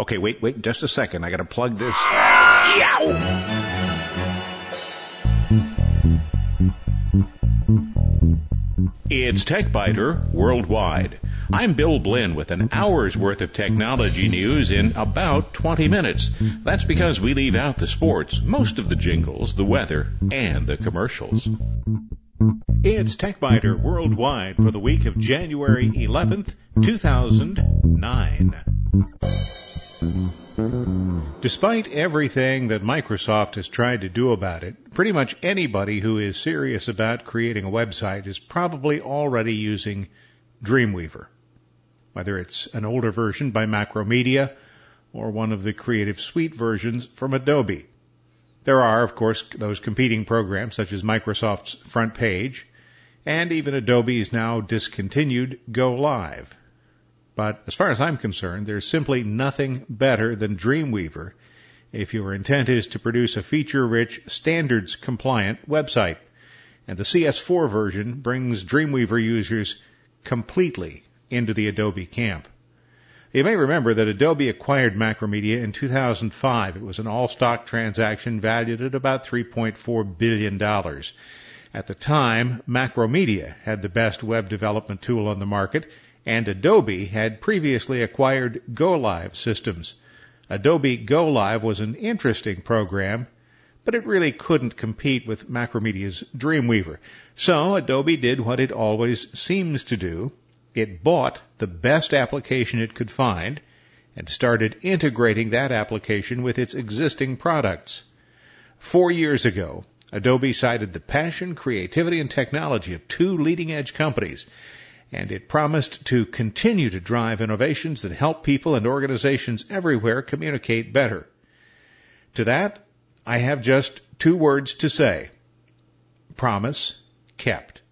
Okay, wait, wait, just a second. I gotta plug this. It's TechByter Worldwide. I'm Bill Blinn with an hour's worth of technology news in about 20 minutes. That's because we leave out the sports, most of the jingles, the weather, and the commercials. It's TechBiter Worldwide for the week of January 11th, 2009. Despite everything that Microsoft has tried to do about it, pretty much anybody who is serious about creating a website is probably already using Dreamweaver. Whether it's an older version by Macromedia or one of the Creative Suite versions from Adobe. There are, of course, those competing programs such as Microsoft's Front Page and even Adobe's now discontinued Go Live. But as far as I'm concerned, there's simply nothing better than Dreamweaver if your intent is to produce a feature-rich, standards-compliant website. And the CS4 version brings Dreamweaver users completely into the Adobe camp. You may remember that Adobe acquired Macromedia in 2005. It was an all-stock transaction valued at about $3.4 billion. At the time, Macromedia had the best web development tool on the market and Adobe had previously acquired GoLive systems. Adobe GoLive was an interesting program, but it really couldn't compete with Macromedia's Dreamweaver. So Adobe did what it always seems to do. It bought the best application it could find and started integrating that application with its existing products. Four years ago, Adobe cited the passion, creativity, and technology of two leading edge companies and it promised to continue to drive innovations that help people and organizations everywhere communicate better. To that, I have just two words to say. Promise kept.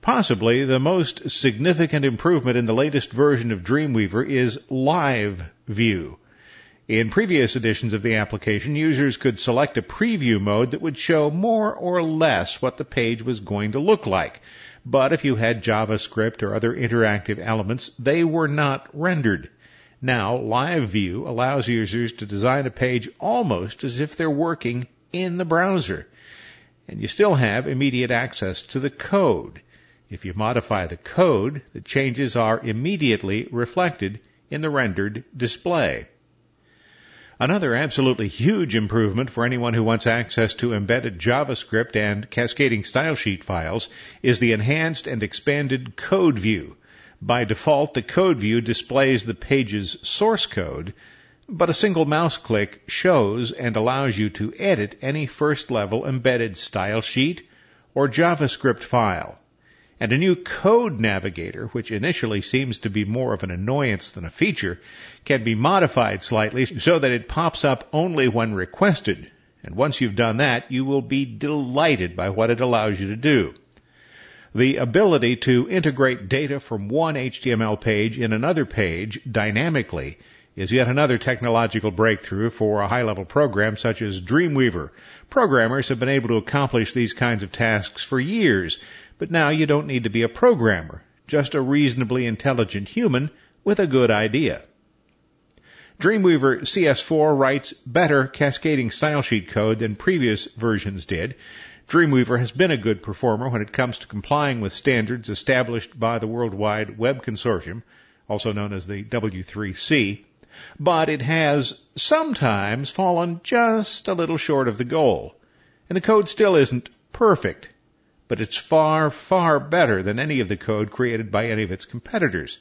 Possibly the most significant improvement in the latest version of Dreamweaver is Live View. In previous editions of the application, users could select a preview mode that would show more or less what the page was going to look like. But if you had JavaScript or other interactive elements, they were not rendered. Now, Live View allows users to design a page almost as if they're working in the browser. And you still have immediate access to the code. If you modify the code, the changes are immediately reflected in the rendered display. Another absolutely huge improvement for anyone who wants access to embedded JavaScript and cascading style sheet files is the enhanced and expanded code view. By default, the code view displays the page's source code, but a single mouse click shows and allows you to edit any first level embedded style sheet or JavaScript file. And a new code navigator, which initially seems to be more of an annoyance than a feature, can be modified slightly so that it pops up only when requested. And once you've done that, you will be delighted by what it allows you to do. The ability to integrate data from one HTML page in another page dynamically is yet another technological breakthrough for a high level program such as Dreamweaver. Programmers have been able to accomplish these kinds of tasks for years, but now you don't need to be a programmer, just a reasonably intelligent human with a good idea. Dreamweaver CS4 writes better cascading style sheet code than previous versions did. Dreamweaver has been a good performer when it comes to complying with standards established by the Worldwide Web Consortium, also known as the W3C, but it has sometimes fallen just a little short of the goal. And the code still isn't perfect but it's far, far better than any of the code created by any of its competitors.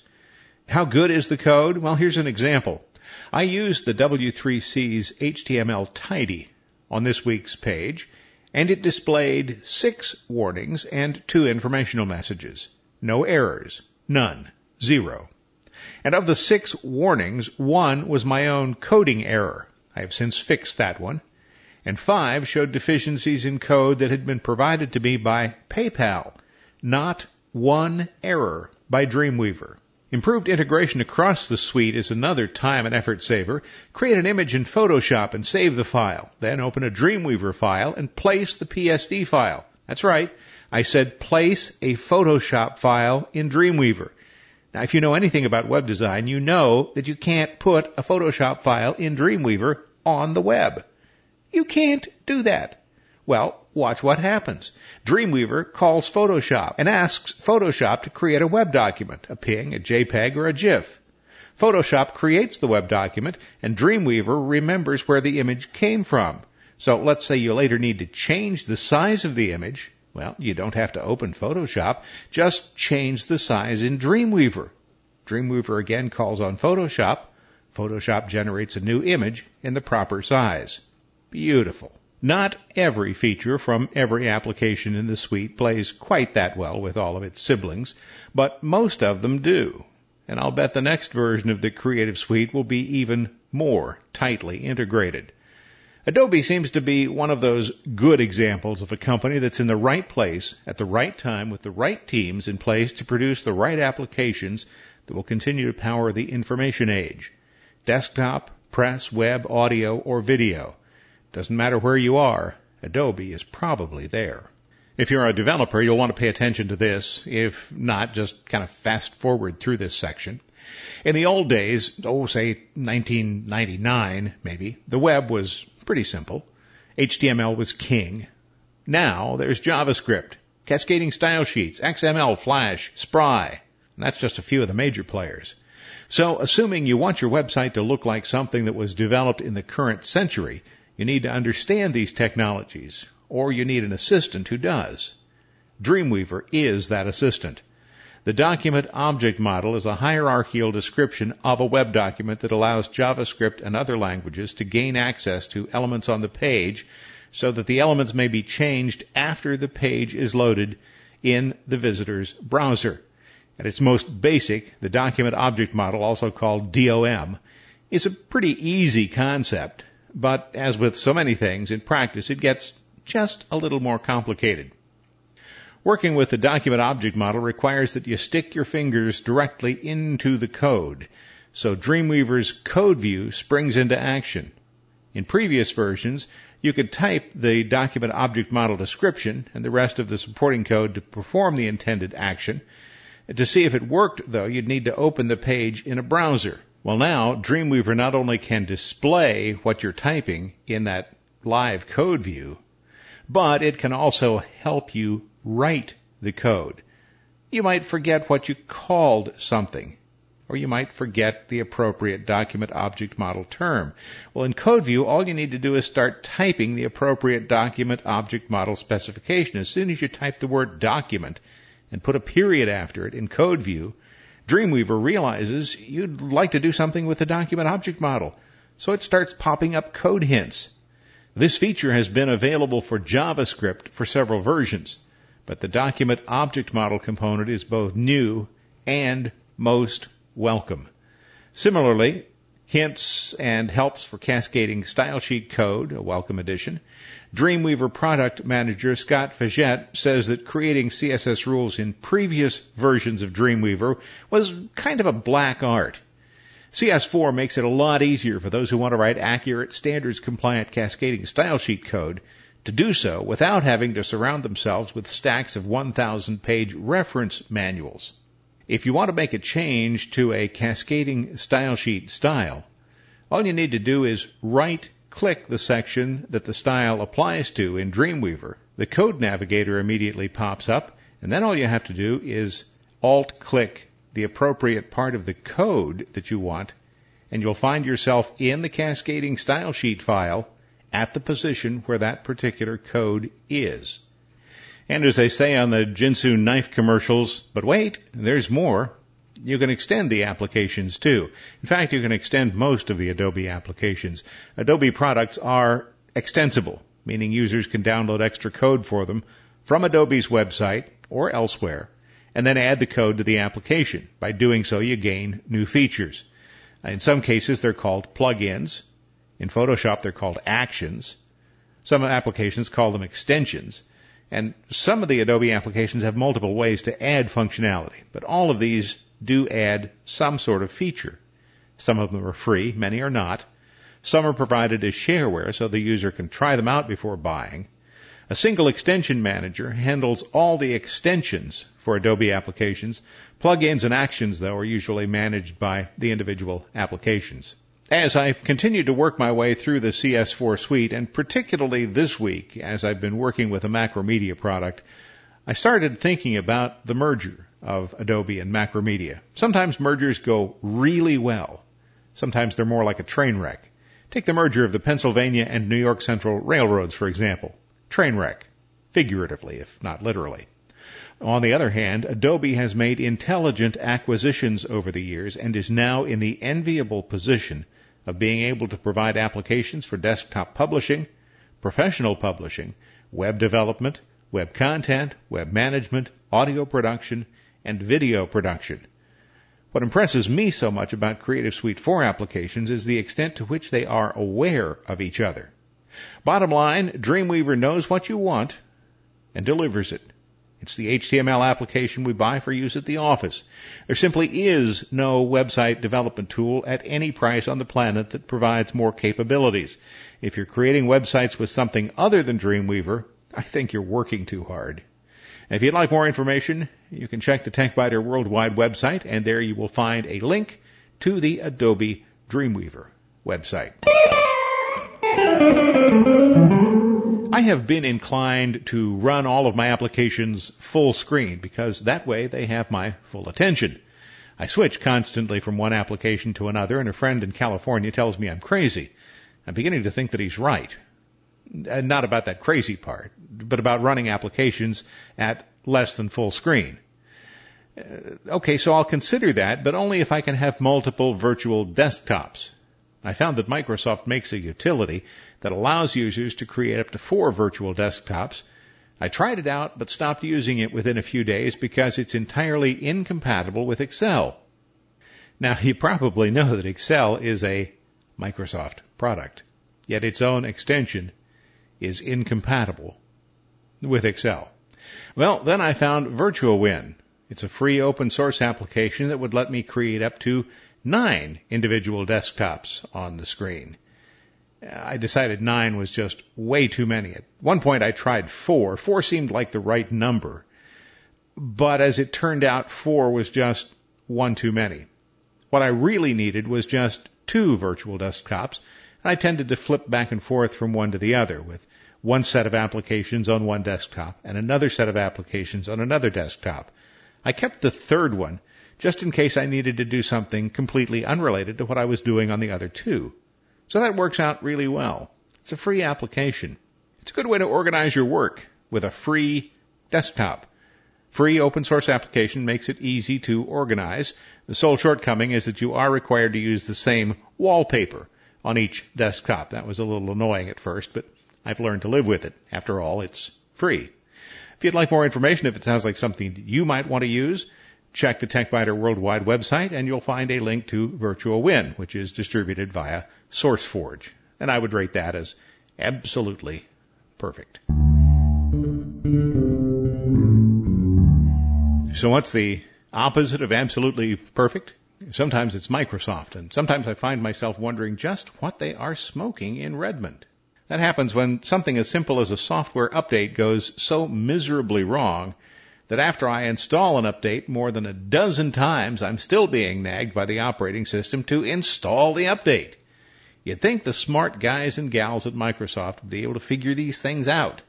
How good is the code? Well, here's an example. I used the W3C's HTML tidy on this week's page, and it displayed six warnings and two informational messages. No errors. None. Zero. And of the six warnings, one was my own coding error. I have since fixed that one and five showed deficiencies in code that had been provided to me by PayPal. Not one error by Dreamweaver. Improved integration across the suite is another time and effort saver. Create an image in Photoshop and save the file. Then open a Dreamweaver file and place the PSD file. That's right. I said place a Photoshop file in Dreamweaver. Now, if you know anything about web design, you know that you can't put a Photoshop file in Dreamweaver on the web. You can't do that. Well, watch what happens. Dreamweaver calls Photoshop and asks Photoshop to create a web document, a PNG, a JPEG, or a GIF. Photoshop creates the web document and Dreamweaver remembers where the image came from. So let's say you later need to change the size of the image. Well, you don't have to open Photoshop. Just change the size in Dreamweaver. Dreamweaver again calls on Photoshop. Photoshop generates a new image in the proper size. Beautiful. Not every feature from every application in the suite plays quite that well with all of its siblings, but most of them do. And I'll bet the next version of the Creative Suite will be even more tightly integrated. Adobe seems to be one of those good examples of a company that's in the right place at the right time with the right teams in place to produce the right applications that will continue to power the information age. Desktop, press, web, audio, or video. Doesn't matter where you are, Adobe is probably there. If you're a developer, you'll want to pay attention to this. If not, just kind of fast forward through this section. In the old days, oh, say 1999 maybe, the web was pretty simple. HTML was king. Now there's JavaScript, cascading style sheets, XML, Flash, Spry. That's just a few of the major players. So assuming you want your website to look like something that was developed in the current century, you need to understand these technologies, or you need an assistant who does. Dreamweaver is that assistant. The document object model is a hierarchical description of a web document that allows JavaScript and other languages to gain access to elements on the page so that the elements may be changed after the page is loaded in the visitor's browser. At its most basic, the document object model, also called DOM, is a pretty easy concept but as with so many things, in practice it gets just a little more complicated. Working with the document object model requires that you stick your fingers directly into the code. So Dreamweaver's code view springs into action. In previous versions, you could type the document object model description and the rest of the supporting code to perform the intended action. To see if it worked, though, you'd need to open the page in a browser. Well, now Dreamweaver not only can display what you're typing in that live code view, but it can also help you write the code. You might forget what you called something, or you might forget the appropriate document object model term. Well, in CodeView, all you need to do is start typing the appropriate document object model specification. As soon as you type the word document and put a period after it in CodeView, Dreamweaver realizes you'd like to do something with the document object model, so it starts popping up code hints. This feature has been available for JavaScript for several versions, but the document object model component is both new and most welcome. Similarly, hints and helps for cascading style sheet code, a welcome addition, Dreamweaver product manager Scott Fegette says that creating CSS rules in previous versions of Dreamweaver was kind of a black art. CS4 makes it a lot easier for those who want to write accurate, standards compliant cascading style sheet code to do so without having to surround themselves with stacks of 1,000 page reference manuals. If you want to make a change to a cascading style sheet style, all you need to do is right click the section that the style applies to in Dreamweaver, the code navigator immediately pops up, and then all you have to do is alt click the appropriate part of the code that you want, and you'll find yourself in the cascading style sheet file at the position where that particular code is. And as they say on the Ginsu knife commercials, but wait, there's more you can extend the applications too. In fact, you can extend most of the Adobe applications. Adobe products are extensible, meaning users can download extra code for them from Adobe's website or elsewhere, and then add the code to the application. By doing so, you gain new features. In some cases, they're called plugins. In Photoshop, they're called actions. Some applications call them extensions. And some of the Adobe applications have multiple ways to add functionality, but all of these do add some sort of feature. Some of them are free, many are not. Some are provided as shareware so the user can try them out before buying. A single extension manager handles all the extensions for Adobe applications. Plugins and actions, though, are usually managed by the individual applications. As I've continued to work my way through the CS4 suite, and particularly this week as I've been working with a Macromedia product, I started thinking about the merger of Adobe and Macromedia. Sometimes mergers go really well. Sometimes they're more like a train wreck. Take the merger of the Pennsylvania and New York Central Railroads, for example. Train wreck. Figuratively, if not literally. On the other hand, Adobe has made intelligent acquisitions over the years and is now in the enviable position of being able to provide applications for desktop publishing, professional publishing, web development, web content, web management, audio production, and video production. What impresses me so much about Creative Suite 4 applications is the extent to which they are aware of each other. Bottom line, Dreamweaver knows what you want and delivers it. It's the HTML application we buy for use at the office. There simply is no website development tool at any price on the planet that provides more capabilities. If you're creating websites with something other than Dreamweaver, I think you're working too hard. If you'd like more information, you can check the TechByter Worldwide website, and there you will find a link to the Adobe Dreamweaver website. I have been inclined to run all of my applications full screen because that way they have my full attention. I switch constantly from one application to another and a friend in California tells me I'm crazy. I'm beginning to think that he's right. Uh, not about that crazy part, but about running applications at less than full screen. Uh, okay, so I'll consider that, but only if I can have multiple virtual desktops. I found that Microsoft makes a utility that allows users to create up to four virtual desktops. I tried it out, but stopped using it within a few days because it's entirely incompatible with Excel. Now, you probably know that Excel is a Microsoft product, yet its own extension is incompatible with Excel. Well, then I found VirtualWin. It's a free open source application that would let me create up to nine individual desktops on the screen. I decided nine was just way too many. At one point I tried four. Four seemed like the right number. But as it turned out, four was just one too many. What I really needed was just two virtual desktops, and I tended to flip back and forth from one to the other with one set of applications on one desktop and another set of applications on another desktop. I kept the third one just in case I needed to do something completely unrelated to what I was doing on the other two. So that works out really well. It's a free application. It's a good way to organize your work with a free desktop. Free open source application makes it easy to organize. The sole shortcoming is that you are required to use the same wallpaper on each desktop. That was a little annoying at first, but I've learned to live with it. After all, it's free. If you'd like more information, if it sounds like something you might want to use, check the TechByter Worldwide website and you'll find a link to Virtual Win, which is distributed via SourceForge. And I would rate that as absolutely perfect. So what's the opposite of absolutely perfect? Sometimes it's Microsoft, and sometimes I find myself wondering just what they are smoking in Redmond. That happens when something as simple as a software update goes so miserably wrong that after I install an update more than a dozen times, I'm still being nagged by the operating system to install the update. You'd think the smart guys and gals at Microsoft would be able to figure these things out.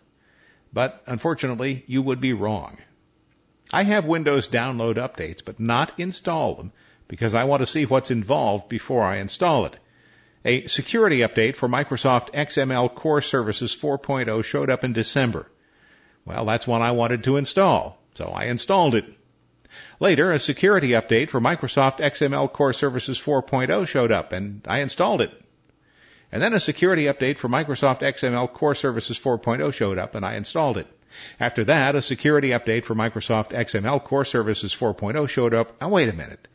But unfortunately, you would be wrong. I have Windows download updates, but not install them because I want to see what's involved before I install it. A security update for Microsoft XML Core Services 4.0 showed up in December. Well, that's one I wanted to install. So I installed it. Later, a security update for Microsoft XML Core Services 4.0 showed up and I installed it. And then a security update for Microsoft XML Core Services 4.0 showed up and I installed it. After that, a security update for Microsoft XML Core Services 4.0 showed up. Now wait a minute.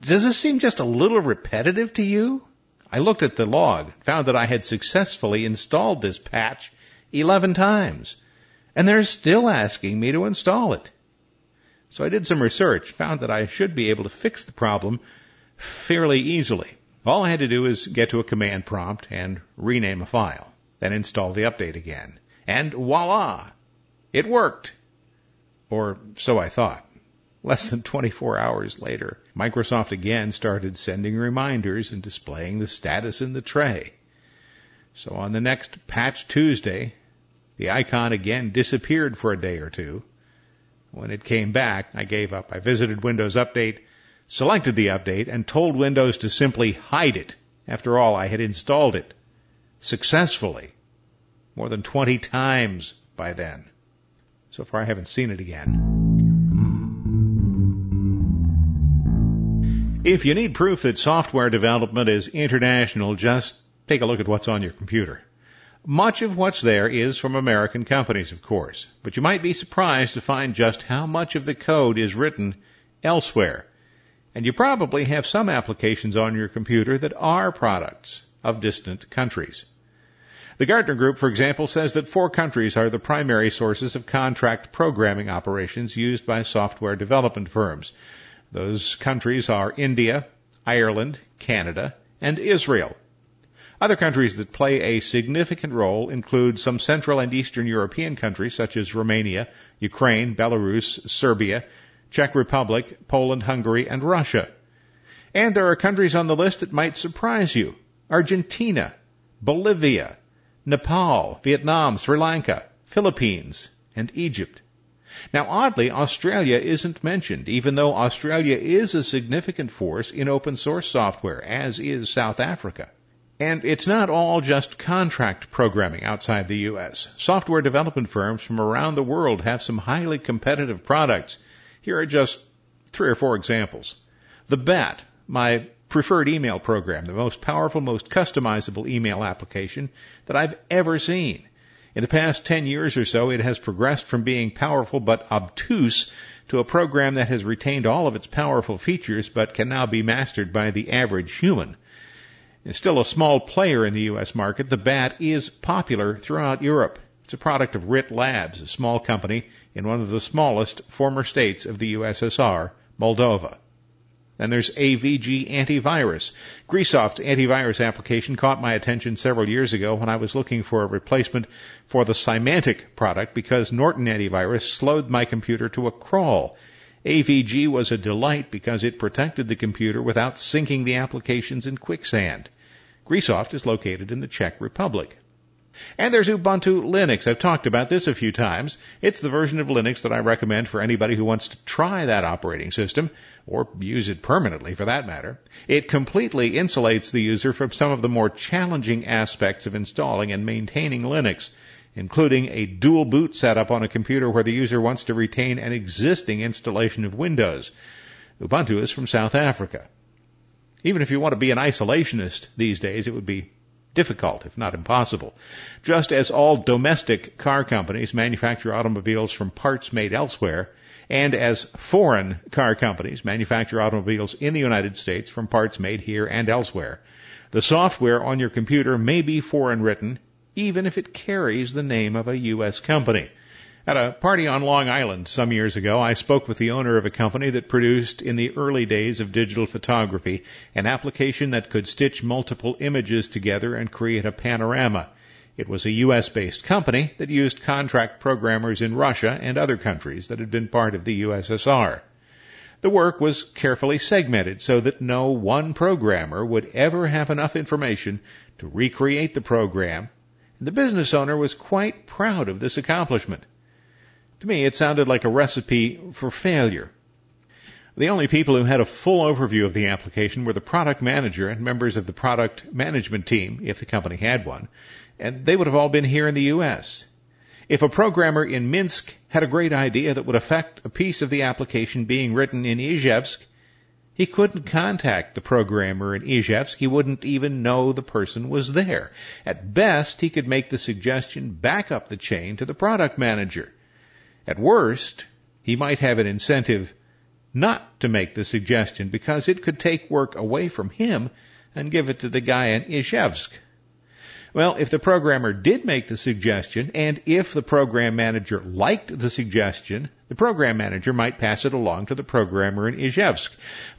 Does this seem just a little repetitive to you? I looked at the log, found that I had successfully installed this patch 11 times and they're still asking me to install it. So I did some research, found that I should be able to fix the problem fairly easily. All I had to do is get to a command prompt and rename a file, then install the update again. And voila! It worked. Or so I thought. Less than 24 hours later, Microsoft again started sending reminders and displaying the status in the tray. So on the next Patch Tuesday, the icon again disappeared for a day or two. When it came back, I gave up. I visited Windows Update, selected the update, and told Windows to simply hide it. After all, I had installed it successfully more than 20 times by then. So far, I haven't seen it again. If you need proof that software development is international, just take a look at what's on your computer. Much of what's there is from American companies, of course, but you might be surprised to find just how much of the code is written elsewhere. And you probably have some applications on your computer that are products of distant countries. The Gartner Group, for example, says that four countries are the primary sources of contract programming operations used by software development firms. Those countries are India, Ireland, Canada, and Israel. Other countries that play a significant role include some Central and Eastern European countries such as Romania, Ukraine, Belarus, Serbia, Czech Republic, Poland, Hungary, and Russia. And there are countries on the list that might surprise you. Argentina, Bolivia, Nepal, Vietnam, Sri Lanka, Philippines, and Egypt. Now oddly, Australia isn't mentioned, even though Australia is a significant force in open source software, as is South Africa. And it's not all just contract programming outside the U.S. Software development firms from around the world have some highly competitive products. Here are just three or four examples. The BAT, my preferred email program, the most powerful, most customizable email application that I've ever seen. In the past 10 years or so, it has progressed from being powerful but obtuse to a program that has retained all of its powerful features but can now be mastered by the average human. It's still a small player in the U.S. market. The BAT is popular throughout Europe. It's a product of RIT Labs, a small company in one of the smallest former states of the USSR, Moldova. Then there's AVG Antivirus. Grisoft's antivirus application caught my attention several years ago when I was looking for a replacement for the Symantec product because Norton Antivirus slowed my computer to a crawl. AVG was a delight because it protected the computer without sinking the applications in quicksand. Grisoft is located in the Czech Republic. And there's Ubuntu Linux. I've talked about this a few times. It's the version of Linux that I recommend for anybody who wants to try that operating system, or use it permanently for that matter. It completely insulates the user from some of the more challenging aspects of installing and maintaining Linux, including a dual boot setup on a computer where the user wants to retain an existing installation of Windows. Ubuntu is from South Africa. Even if you want to be an isolationist these days, it would be difficult, if not impossible. Just as all domestic car companies manufacture automobiles from parts made elsewhere, and as foreign car companies manufacture automobiles in the United States from parts made here and elsewhere. The software on your computer may be foreign written, even if it carries the name of a U.S. company. At a party on Long Island some years ago, I spoke with the owner of a company that produced, in the early days of digital photography, an application that could stitch multiple images together and create a panorama. It was a U.S. based company that used contract programmers in Russia and other countries that had been part of the USSR. The work was carefully segmented so that no one programmer would ever have enough information to recreate the program, and the business owner was quite proud of this accomplishment. To me, it sounded like a recipe for failure. The only people who had a full overview of the application were the product manager and members of the product management team, if the company had one, and they would have all been here in the U.S. If a programmer in Minsk had a great idea that would affect a piece of the application being written in Izhevsk, he couldn't contact the programmer in Izhevsk. He wouldn't even know the person was there. At best, he could make the suggestion back up the chain to the product manager. At worst, he might have an incentive not to make the suggestion because it could take work away from him and give it to the guy in Izhevsk. Well, if the programmer did make the suggestion and if the program manager liked the suggestion, the program manager might pass it along to the programmer in Izhevsk.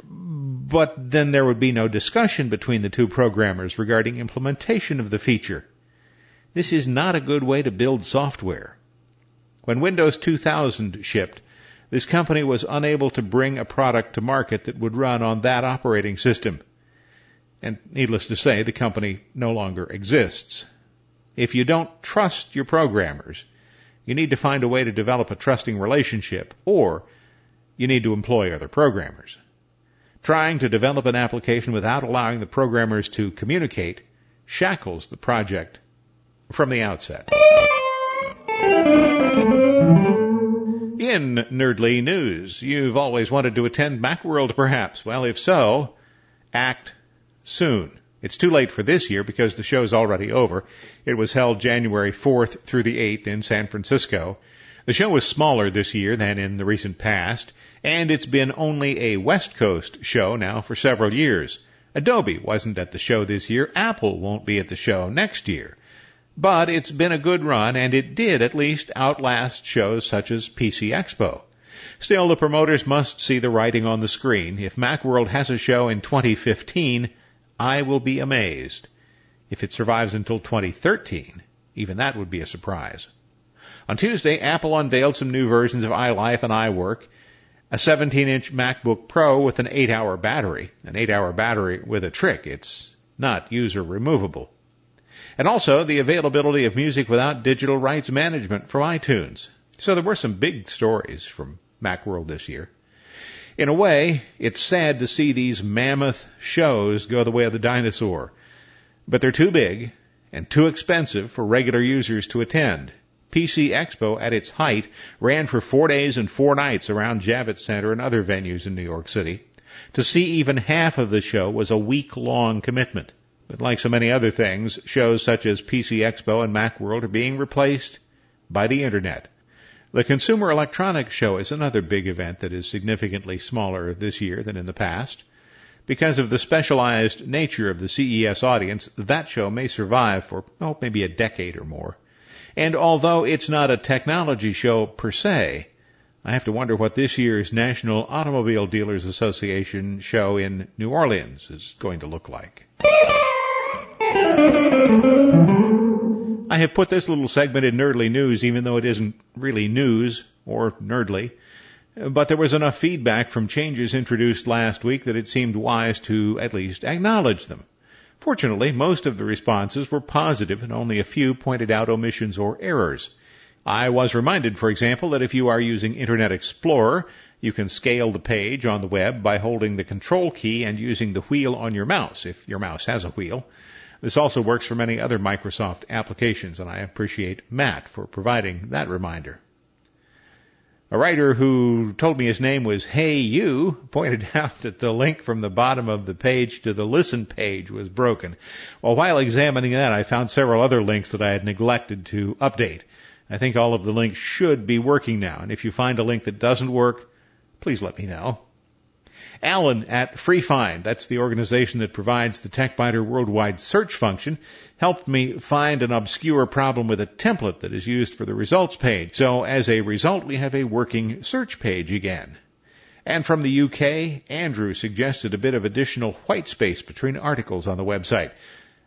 But then there would be no discussion between the two programmers regarding implementation of the feature. This is not a good way to build software. When Windows 2000 shipped, this company was unable to bring a product to market that would run on that operating system. And needless to say, the company no longer exists. If you don't trust your programmers, you need to find a way to develop a trusting relationship, or you need to employ other programmers. Trying to develop an application without allowing the programmers to communicate shackles the project from the outset. In Nerdly News, you've always wanted to attend Macworld perhaps. Well, if so, act soon. It's too late for this year because the show's already over. It was held January 4th through the 8th in San Francisco. The show was smaller this year than in the recent past, and it's been only a West Coast show now for several years. Adobe wasn't at the show this year. Apple won't be at the show next year. But it's been a good run, and it did at least outlast shows such as PC Expo. Still, the promoters must see the writing on the screen. If Macworld has a show in 2015, I will be amazed. If it survives until 2013, even that would be a surprise. On Tuesday, Apple unveiled some new versions of iLife and iWork, a 17-inch MacBook Pro with an 8-hour battery. An 8-hour battery with a trick. It's not user removable and also the availability of music without digital rights management from iTunes. So there were some big stories from Macworld this year. In a way, it's sad to see these mammoth shows go the way of the dinosaur, but they're too big and too expensive for regular users to attend. PC Expo at its height ran for four days and four nights around Javits Center and other venues in New York City. To see even half of the show was a week long commitment. But like so many other things, shows such as PC Expo and Macworld are being replaced by the Internet. The Consumer Electronics Show is another big event that is significantly smaller this year than in the past. Because of the specialized nature of the CES audience, that show may survive for, oh, maybe a decade or more. And although it's not a technology show per se, I have to wonder what this year's National Automobile Dealers Association show in New Orleans is going to look like. I have put this little segment in Nerdly News, even though it isn't really news or nerdly. But there was enough feedback from changes introduced last week that it seemed wise to at least acknowledge them. Fortunately, most of the responses were positive and only a few pointed out omissions or errors. I was reminded, for example, that if you are using Internet Explorer, you can scale the page on the web by holding the control key and using the wheel on your mouse, if your mouse has a wheel. This also works for many other Microsoft applications, and I appreciate Matt for providing that reminder. A writer who told me his name was Hey You pointed out that the link from the bottom of the page to the listen page was broken. Well, while examining that, I found several other links that I had neglected to update. I think all of the links should be working now, and if you find a link that doesn't work, please let me know. Alan at FreeFind, that's the organization that provides the TechByter worldwide search function, helped me find an obscure problem with a template that is used for the results page. So as a result, we have a working search page again. And from the UK, Andrew suggested a bit of additional white space between articles on the website.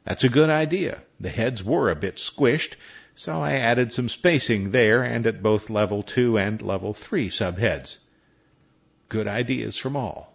That's a good idea. The heads were a bit squished, so I added some spacing there and at both level 2 and level 3 subheads. Good ideas from all.